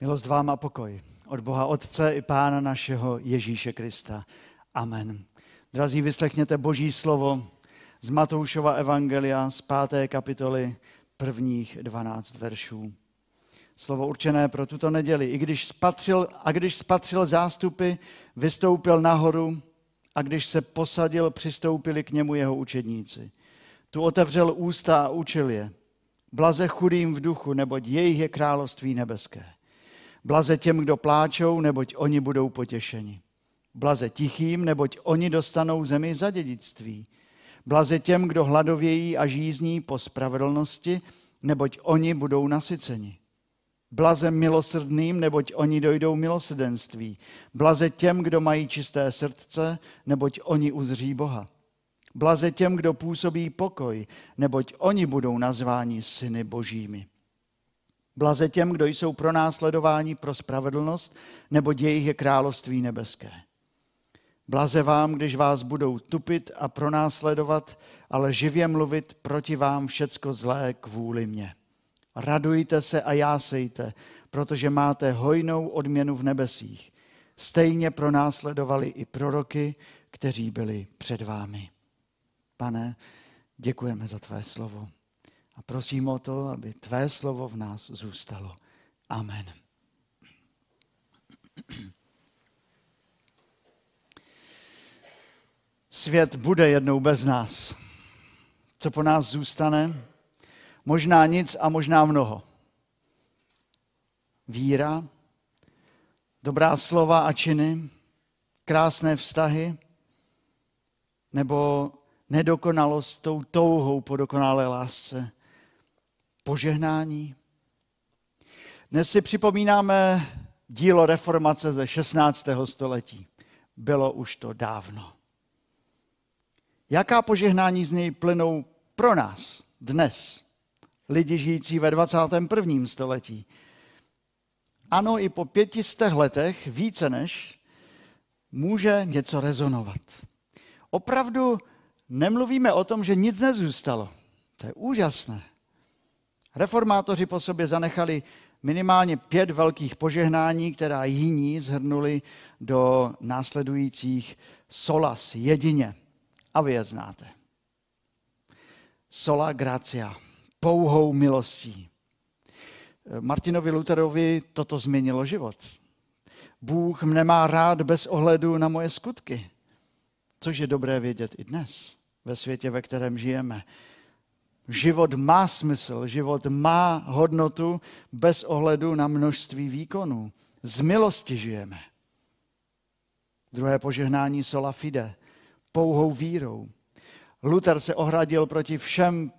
Milost vám a pokoj od Boha Otce i Pána našeho Ježíše Krista. Amen. Drazí, vyslechněte Boží slovo z Matoušova Evangelia z páté kapitoly prvních 12 veršů. Slovo určené pro tuto neděli. I když spatřil, a když spatřil zástupy, vystoupil nahoru a když se posadil, přistoupili k němu jeho učedníci. Tu otevřel ústa a učil je. Blaze chudým v duchu, neboť jejich je království nebeské. Blaze těm, kdo pláčou, neboť oni budou potěšeni. Blaze tichým, neboť oni dostanou zemi za dědictví. Blaze těm, kdo hladovějí a žízní po spravedlnosti, neboť oni budou nasyceni. Blaze milosrdným, neboť oni dojdou milosrdenství. Blaze těm, kdo mají čisté srdce, neboť oni uzří Boha. Blaze těm, kdo působí pokoj, neboť oni budou nazváni syny božími. Blaze těm, kdo jsou pronásledováni pro spravedlnost, neboť jejich je království nebeské. Blaze vám, když vás budou tupit a pronásledovat, ale živě mluvit proti vám všecko zlé kvůli mě. Radujte se a jásejte, protože máte hojnou odměnu v nebesích. Stejně pronásledovali i proroky, kteří byli před vámi. Pane, děkujeme za tvé slovo a prosím o to, aby tvé slovo v nás zůstalo. Amen. Svět bude jednou bez nás. Co po nás zůstane? Možná nic a možná mnoho. Víra, dobrá slova a činy, krásné vztahy, nebo nedokonalost tou touhou po dokonalé lásce, požehnání. Dnes si připomínáme dílo reformace ze 16. století. Bylo už to dávno. Jaká požehnání z něj plynou pro nás dnes, lidi žijící ve 21. století? Ano, i po pětistech letech více než může něco rezonovat. Opravdu nemluvíme o tom, že nic nezůstalo. To je úžasné. Reformátoři po sobě zanechali minimálně pět velkých požehnání, která jiní zhrnuli do následujících solas, jedině. A vy je znáte. Sola gracia, pouhou milostí. Martinovi Lutherovi toto změnilo život. Bůh mne má rád bez ohledu na moje skutky, což je dobré vědět i dnes, ve světě, ve kterém žijeme. Život má smysl, život má hodnotu bez ohledu na množství výkonů. Z milosti žijeme. Druhé požehnání sola fide, pouhou vírou. Luther se ohradil proti všem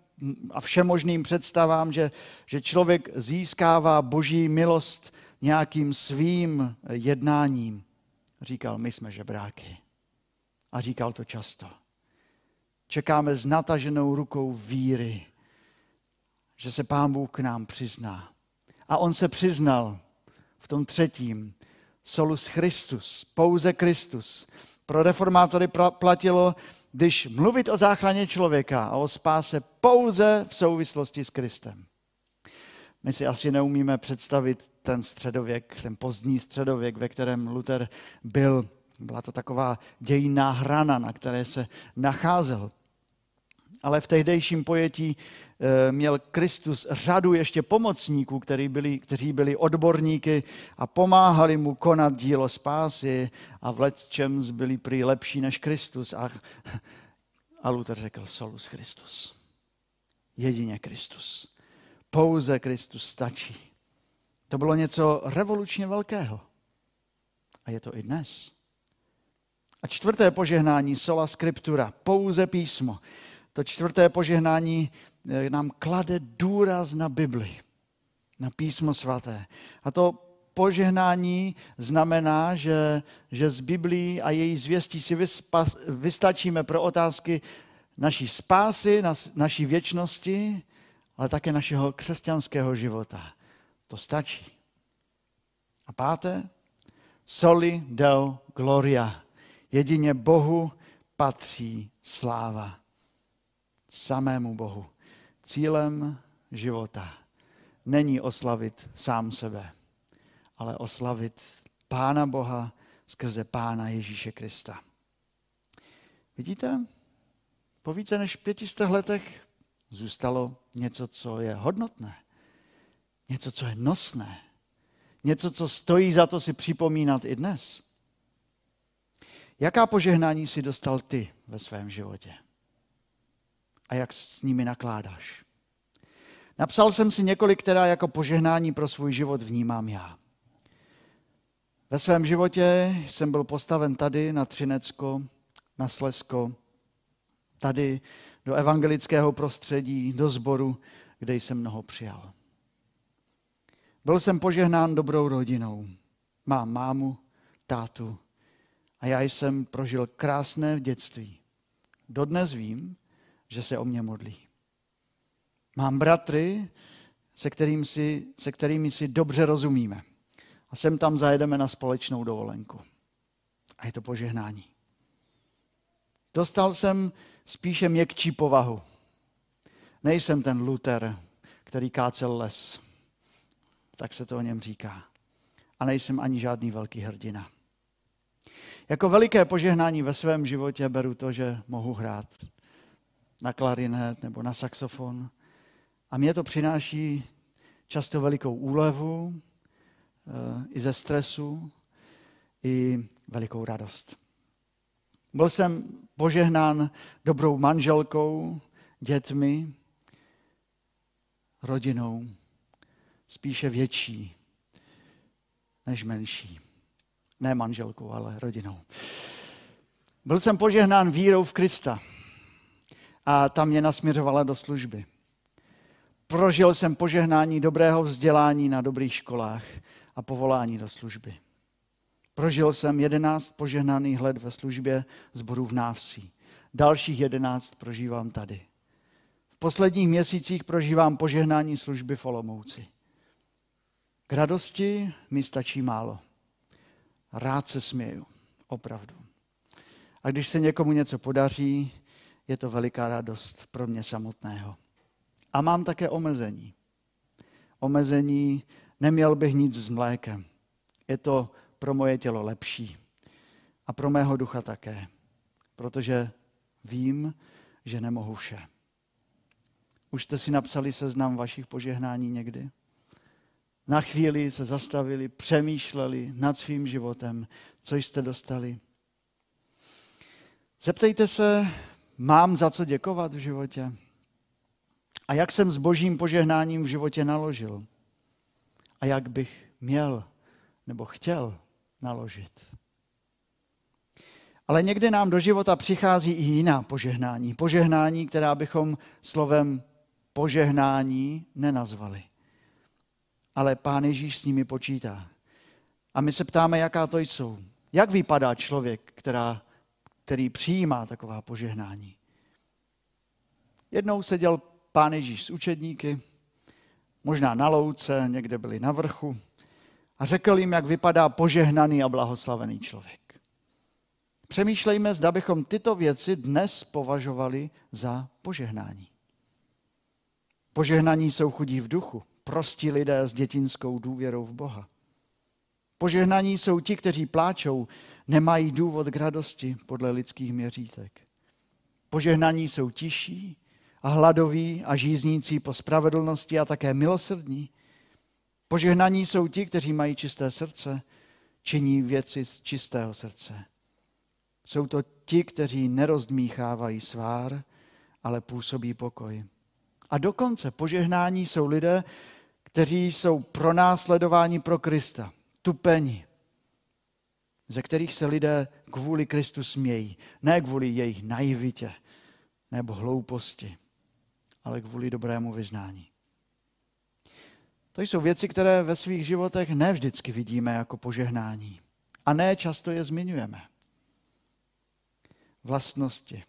a všemožným představám, že, že člověk získává boží milost nějakým svým jednáním. Říkal, my jsme žebráky. A říkal to často čekáme s nataženou rukou víry, že se Pán Bůh k nám přizná. A on se přiznal v tom třetím, solus Christus, pouze Kristus. Pro reformátory platilo, když mluvit o záchraně člověka a o spáse pouze v souvislosti s Kristem. My si asi neumíme představit ten středověk, ten pozdní středověk, ve kterém Luther byl. Byla to taková dějinná hrana, na které se nacházel. Ale v tehdejším pojetí eh, měl Kristus řadu ještě pomocníků, kteří byli, kteří byli odborníky a pomáhali mu konat dílo spásy a v čem byli prý lepší než Kristus. A, a Luther řekl solus Kristus. Jedině Kristus. Pouze Kristus stačí. To bylo něco revolučně velkého. A je to i dnes. A čtvrté požehnání, sola scriptura, pouze písmo. To čtvrté požehnání eh, nám klade důraz na Bibli, na písmo svaté. A to požehnání znamená, že, že z Biblí a její zvěstí si vyspas, vystačíme pro otázky naší spásy, naší věčnosti, ale také našeho křesťanského života. To stačí. A páté, soli del gloria. Jedině Bohu patří sláva samému Bohu. Cílem života není oslavit sám sebe, ale oslavit Pána Boha skrze Pána Ježíše Krista. Vidíte? Po více než pětistech letech zůstalo něco, co je hodnotné. Něco, co je nosné. Něco, co stojí za to si připomínat i dnes. Jaká požehnání si dostal ty ve svém životě? A jak s nimi nakládáš? Napsal jsem si několik, která jako požehnání pro svůj život vnímám já. Ve svém životě jsem byl postaven tady na Třinecko, na Slesko, tady do evangelického prostředí, do sboru, kde jsem mnoho přijal. Byl jsem požehnán dobrou rodinou. Mám mámu, tátu a já jsem prožil krásné dětství. Dodnes vím, že se o mě modlí. Mám bratry, se, kterým si, se kterými si dobře rozumíme. A sem tam zajedeme na společnou dovolenku. A je to požehnání. Dostal jsem spíše měkčí povahu. Nejsem ten Luther, který kácel les. Tak se to o něm říká. A nejsem ani žádný velký hrdina. Jako veliké požehnání ve svém životě beru to, že mohu hrát na klarinet nebo na saxofon. A mě to přináší často velikou úlevu, eh, i ze stresu, i velikou radost. Byl jsem požehnán dobrou manželkou, dětmi, rodinou, spíše větší než menší. Ne manželkou, ale rodinou. Byl jsem požehnán vírou v Krista a tam mě nasměřovala do služby. Prožil jsem požehnání dobrého vzdělání na dobrých školách a povolání do služby. Prožil jsem jedenáct požehnaných let ve službě zboru v Návsí. Dalších jedenáct prožívám tady. V posledních měsících prožívám požehnání služby v Olomouci. K radosti mi stačí málo. Rád se směju, opravdu. A když se někomu něco podaří, je to veliká radost pro mě samotného. A mám také omezení. Omezení, neměl bych nic s mlékem. Je to pro moje tělo lepší. A pro mého ducha také. Protože vím, že nemohu vše. Už jste si napsali seznam vašich požehnání někdy? Na chvíli se zastavili, přemýšleli nad svým životem, co jste dostali. Zeptejte se, mám za co děkovat v životě? A jak jsem s božím požehnáním v životě naložil? A jak bych měl nebo chtěl naložit? Ale někdy nám do života přichází i jiná požehnání. Požehnání, která bychom slovem požehnání nenazvali. Ale Pán Ježíš s nimi počítá. A my se ptáme, jaká to jsou. Jak vypadá člověk, která, který přijímá taková požehnání? Jednou seděl pán Ježíš s učedníky, možná na louce, někde byli na vrchu, a řekl jim, jak vypadá požehnaný a blahoslavený člověk. Přemýšlejme, zda bychom tyto věci dnes považovali za požehnání. Požehnaní jsou chudí v duchu, prostí lidé s dětinskou důvěrou v Boha. Požehnaní jsou ti, kteří pláčou, nemají důvod k radosti podle lidských měřítek. Požehnaní jsou tiší, a hladoví a žíznící po spravedlnosti a také milosrdní. Požehnaní jsou ti, kteří mají čisté srdce, činí věci z čistého srdce. Jsou to ti, kteří nerozdmíchávají svár, ale působí pokoj. A dokonce požehnání jsou lidé, kteří jsou pronásledováni pro Krista, tupeni, ze kterých se lidé kvůli Kristu smějí, ne kvůli jejich naivitě nebo hlouposti ale kvůli dobrému vyznání. To jsou věci, které ve svých životech ne vždycky vidíme jako požehnání. A ne často je zmiňujeme. Vlastnosti,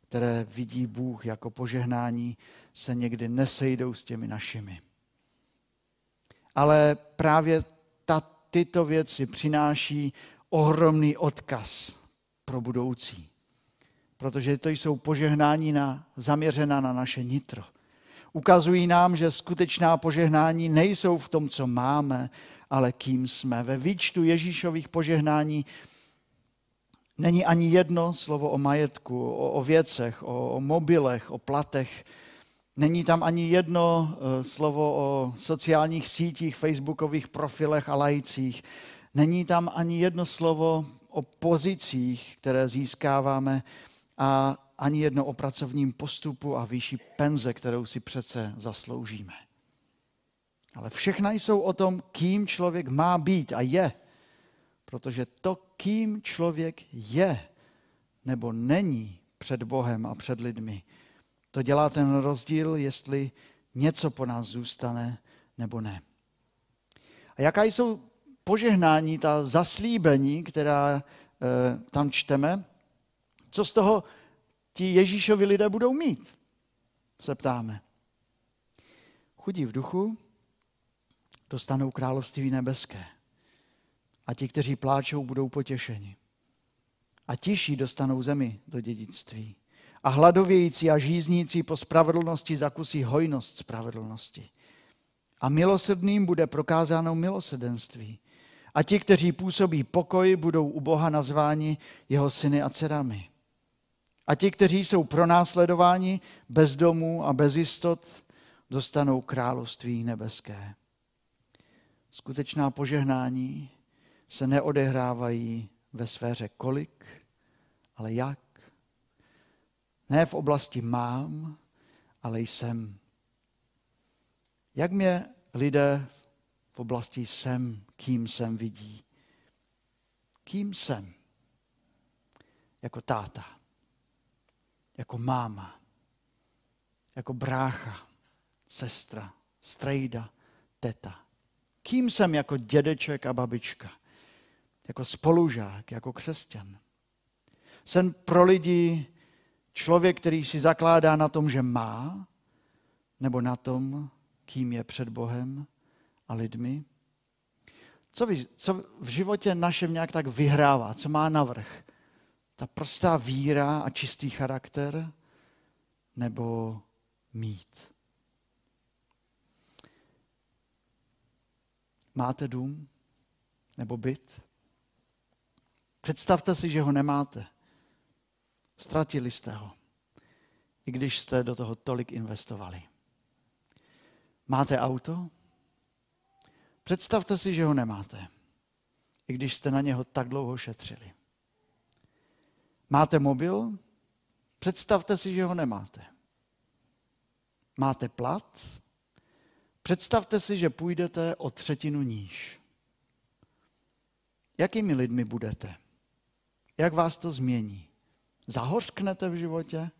které vidí Bůh jako požehnání, se někdy nesejdou s těmi našimi. Ale právě ta, tyto věci přináší ohromný odkaz pro budoucí protože to jsou požehnání na, zaměřená na naše nitro. Ukazují nám, že skutečná požehnání nejsou v tom, co máme, ale kým jsme. Ve výčtu Ježíšových požehnání není ani jedno slovo o majetku, o, o věcech, o, o mobilech, o platech. Není tam ani jedno eh, slovo o sociálních sítích, facebookových profilech a lajcích. Není tam ani jedno slovo o pozicích, které získáváme a ani jedno o pracovním postupu a výši penze, kterou si přece zasloužíme. Ale všechna jsou o tom, kým člověk má být a je. Protože to, kým člověk je nebo není před Bohem a před lidmi, to dělá ten rozdíl, jestli něco po nás zůstane nebo ne. A jaká jsou požehnání, ta zaslíbení, která e, tam čteme, co z toho ti Ježíšovi lidé budou mít? Se ptáme. Chudí v duchu dostanou království nebeské. A ti, kteří pláčou, budou potěšeni. A tiší dostanou zemi do dědictví. A hladovějící a žíznící po spravedlnosti zakusí hojnost spravedlnosti. A milosrdným bude prokázáno milosedenství. A ti, kteří působí pokoj, budou u Boha nazváni jeho syny a dcerami. A ti, kteří jsou pronásledováni bez domů a bez jistot, dostanou království nebeské. Skutečná požehnání se neodehrávají ve sféře kolik, ale jak. Ne v oblasti mám, ale jsem. Jak mě lidé v oblasti jsem, kým jsem vidí? Kým jsem? Jako táta, jako máma, jako brácha, sestra, strejda, teta. Kým jsem jako dědeček a babička? Jako spolužák, jako křesťan. Jsem pro lidi člověk, který si zakládá na tom, že má, nebo na tom, kým je před Bohem a lidmi? Co, vy, co v životě našem nějak tak vyhrává? Co má navrh? Ta prostá víra a čistý charakter? Nebo mít? Máte dům nebo byt? Představte si, že ho nemáte. Ztratili jste ho, i když jste do toho tolik investovali. Máte auto? Představte si, že ho nemáte, i když jste na něho tak dlouho šetřili. Máte mobil? Představte si, že ho nemáte. Máte plat? Představte si, že půjdete o třetinu níž. Jakými lidmi budete? Jak vás to změní? Zahořknete v životě?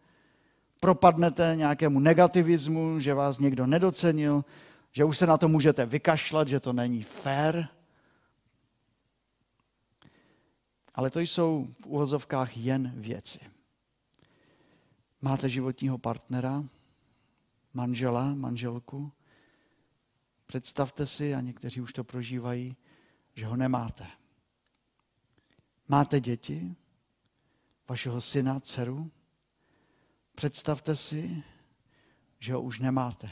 Propadnete nějakému negativismu, že vás někdo nedocenil, že už se na to můžete vykašlat, že to není fair? Ale to jsou v úvozovkách jen věci. Máte životního partnera, manžela, manželku, Představte si, a někteří už to prožívají, že ho nemáte. Máte děti, vašeho syna, dceru? Představte si, že ho už nemáte.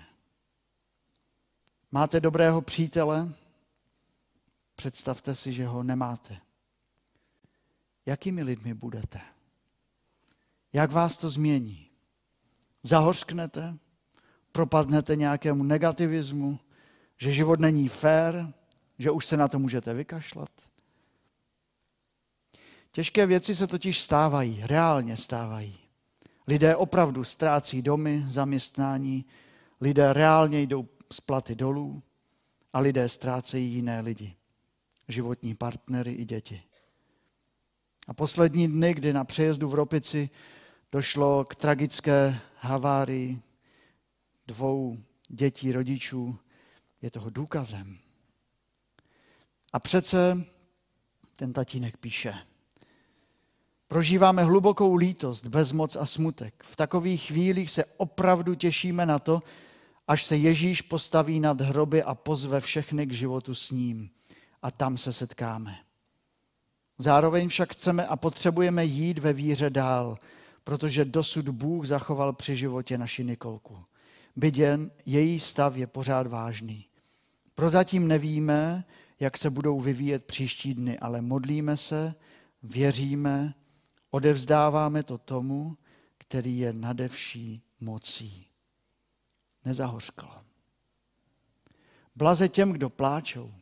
Máte dobrého přítele? Představte si, že ho nemáte. Jakými lidmi budete? Jak vás to změní? Zahořknete? Propadnete nějakému negativismu? že život není fér, že už se na to můžete vykašlat. Těžké věci se totiž stávají, reálně stávají. Lidé opravdu ztrácí domy, zaměstnání, lidé reálně jdou z platy dolů a lidé ztrácejí jiné lidi, životní partnery i děti. A poslední dny, kdy na přejezdu v Ropici došlo k tragické havárii dvou dětí rodičů, je toho důkazem. A přece ten tatínek píše, prožíváme hlubokou lítost, bezmoc a smutek. V takových chvílích se opravdu těšíme na to, až se Ježíš postaví nad hroby a pozve všechny k životu s ním. A tam se setkáme. Zároveň však chceme a potřebujeme jít ve víře dál, protože dosud Bůh zachoval při životě naši Nikolku. byť jen její stav je pořád vážný. Prozatím nevíme, jak se budou vyvíjet příští dny, ale modlíme se, věříme, odevzdáváme to tomu, který je nadevší mocí. Nezahořklo. Blaze těm, kdo pláčou,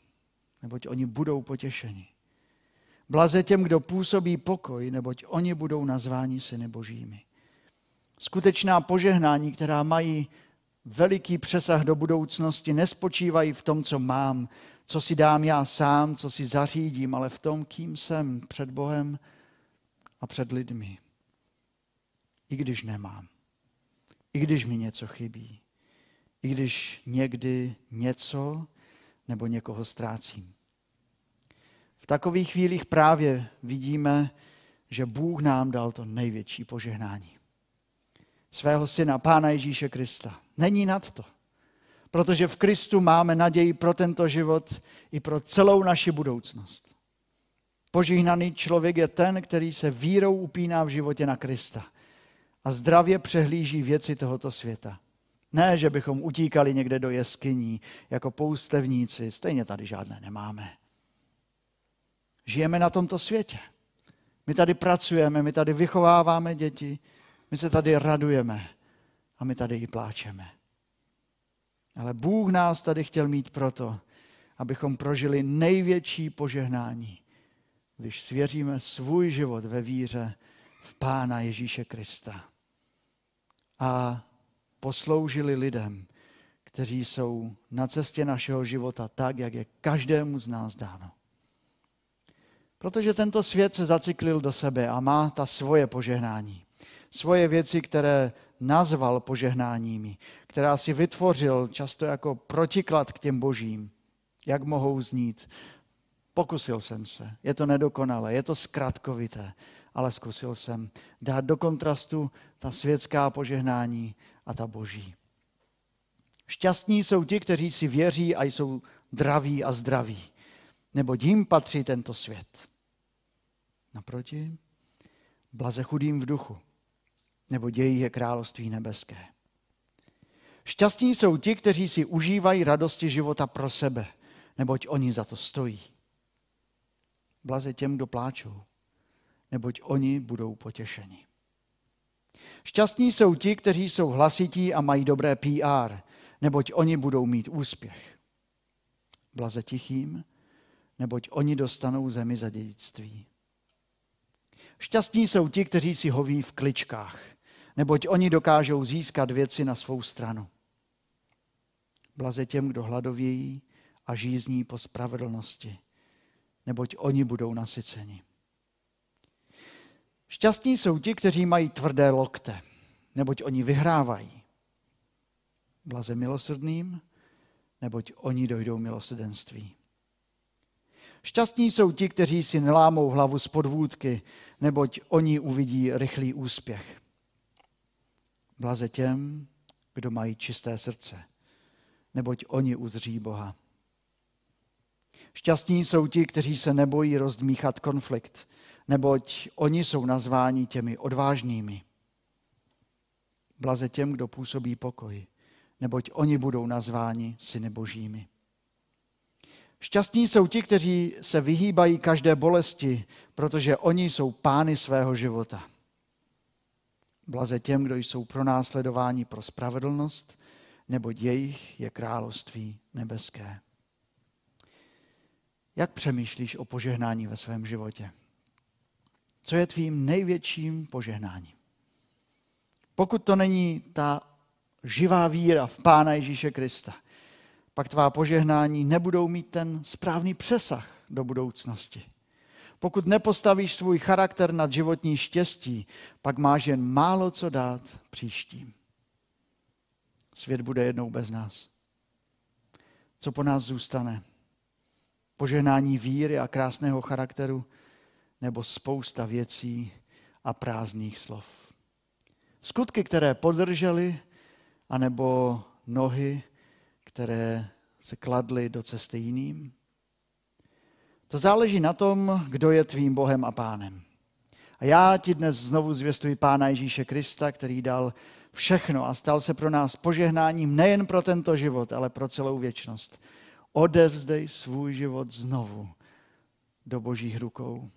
neboť oni budou potěšeni. Blaze těm, kdo působí pokoj, neboť oni budou nazváni syny božími. Skutečná požehnání, která mají veliký přesah do budoucnosti, nespočívají v tom, co mám, co si dám já sám, co si zařídím, ale v tom, kým jsem před Bohem a před lidmi. I když nemám. I když mi něco chybí. I když někdy něco nebo někoho ztrácím. V takových chvílích právě vidíme, že Bůh nám dal to největší požehnání. Svého syna, Pána Ježíše Krista. Není nad to. Protože v Kristu máme naději pro tento život i pro celou naši budoucnost. Požehnaný člověk je ten, který se vírou upíná v životě na Krista a zdravě přehlíží věci tohoto světa. Ne, že bychom utíkali někde do jeskyní jako poustevníci, stejně tady žádné nemáme. Žijeme na tomto světě. My tady pracujeme, my tady vychováváme děti, my se tady radujeme a my tady i pláčeme. Ale Bůh nás tady chtěl mít proto, abychom prožili největší požehnání, když svěříme svůj život ve víře v Pána Ježíše Krista. A posloužili lidem, kteří jsou na cestě našeho života tak, jak je každému z nás dáno. Protože tento svět se zaciklil do sebe a má ta svoje požehnání. Svoje věci, které nazval požehnáními, která si vytvořil často jako protiklad k těm božím. Jak mohou znít? Pokusil jsem se. Je to nedokonalé, je to zkratkovité, ale zkusil jsem dát do kontrastu ta světská požehnání a ta boží. Šťastní jsou ti, kteří si věří a jsou draví a zdraví, nebo jim patří tento svět. Naproti, blaze chudým v duchu, nebo dějí je království nebeské. Šťastní jsou ti, kteří si užívají radosti života pro sebe, neboť oni za to stojí. Blaze těm, kdo pláčou, neboť oni budou potěšeni. Šťastní jsou ti, kteří jsou hlasití a mají dobré PR, neboť oni budou mít úspěch. Blaze tichým, neboť oni dostanou zemi za dědictví. Šťastní jsou ti, kteří si hoví v kličkách, neboť oni dokážou získat věci na svou stranu. Blaze těm, kdo hladovějí a žízní po spravedlnosti, neboť oni budou nasyceni. Šťastní jsou ti, kteří mají tvrdé lokte, neboť oni vyhrávají. Blaze milosrdným, neboť oni dojdou milosrdenství. Šťastní jsou ti, kteří si nelámou hlavu z podvůdky, neboť oni uvidí rychlý úspěch. Blaze těm, kdo mají čisté srdce, neboť oni uzří Boha. Šťastní jsou ti, kteří se nebojí rozdmíchat konflikt, neboť oni jsou nazváni těmi odvážnými. Blaze těm, kdo působí pokoj, neboť oni budou nazváni syny božími. Šťastní jsou ti, kteří se vyhýbají každé bolesti, protože oni jsou pány svého života. Blaze těm, kdo jsou pronásledováni pro spravedlnost, neboť jejich je království nebeské. Jak přemýšlíš o požehnání ve svém životě? Co je tvým největším požehnáním? Pokud to není ta živá víra v Pána Ježíše Krista, pak tvá požehnání nebudou mít ten správný přesah do budoucnosti. Pokud nepostavíš svůj charakter nad životní štěstí, pak máš jen málo co dát příštím. Svět bude jednou bez nás. Co po nás zůstane? Požehnání víry a krásného charakteru nebo spousta věcí a prázdných slov. Skutky, které podržely, anebo nohy, které se kladly do cesty jiným. To záleží na tom, kdo je tvým Bohem a pánem. A já ti dnes znovu zvěstuji Pána Ježíše Krista, který dal všechno a stal se pro nás požehnáním nejen pro tento život, ale pro celou věčnost. Odevzdej svůj život znovu do božích rukou.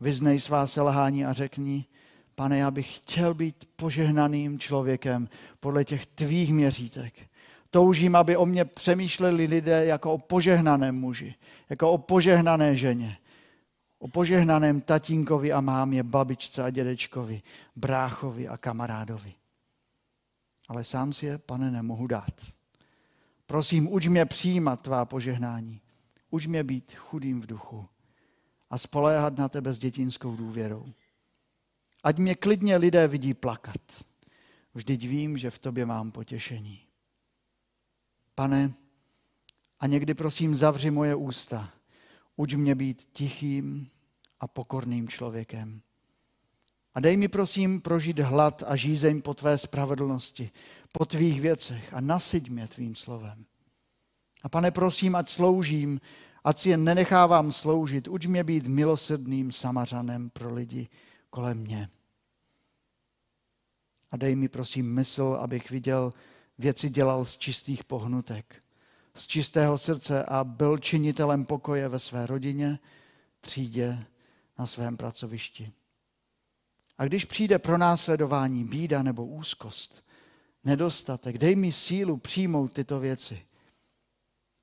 Vyznej svá selhání a řekni, pane, já bych chtěl být požehnaným člověkem podle těch tvých měřítek. Toužím, aby o mě přemýšleli lidé jako o požehnaném muži, jako o požehnané ženě, o požehnaném tatínkovi a mámě, babičce a dědečkovi, bráchovi a kamarádovi. Ale sám si je, pane, nemohu dát. Prosím, uč mě přijímat tvá požehnání. Uč mě být chudým v duchu a spoléhat na tebe s dětinskou důvěrou. Ať mě klidně lidé vidí plakat. Vždyť vím, že v tobě mám potěšení. Pane, a někdy prosím zavři moje ústa. Uč mě být tichým a pokorným člověkem. A dej mi prosím prožít hlad a žízeň po tvé spravedlnosti, po tvých věcech a nasyť mě tvým slovem. A pane, prosím, ať sloužím, ať si jen nenechávám sloužit. Uč mě být milosrdným samařanem pro lidi kolem mě. A dej mi prosím mysl, abych viděl, věci dělal z čistých pohnutek, z čistého srdce a byl činitelem pokoje ve své rodině, třídě, na svém pracovišti. A když přijde pro následování bída nebo úzkost, nedostatek, dej mi sílu přijmout tyto věci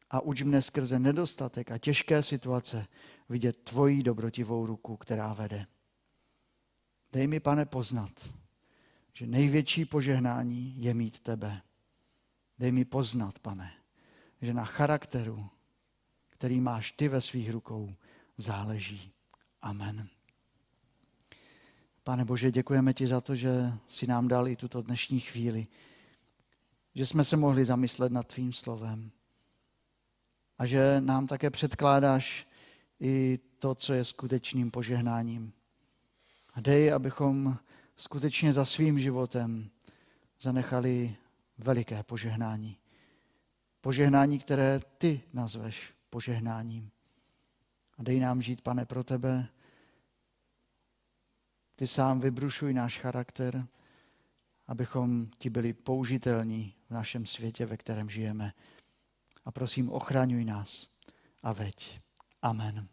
a uč mne skrze nedostatek a těžké situace vidět tvoji dobrotivou ruku, která vede. Dej mi, pane, poznat, že největší požehnání je mít tebe. Dej mi poznat, pane, že na charakteru, který máš ty ve svých rukou, záleží. Amen. Pane Bože, děkujeme ti za to, že si nám dal i tuto dnešní chvíli, že jsme se mohli zamyslet nad tvým slovem a že nám také předkládáš i to, co je skutečným požehnáním. A dej, abychom skutečně za svým životem zanechali veliké požehnání. Požehnání, které ty nazveš požehnáním. A dej nám žít, pane, pro tebe. Ty sám vybrušuj náš charakter, abychom ti byli použitelní v našem světě, ve kterém žijeme. A prosím, ochraňuj nás a veď. Amen.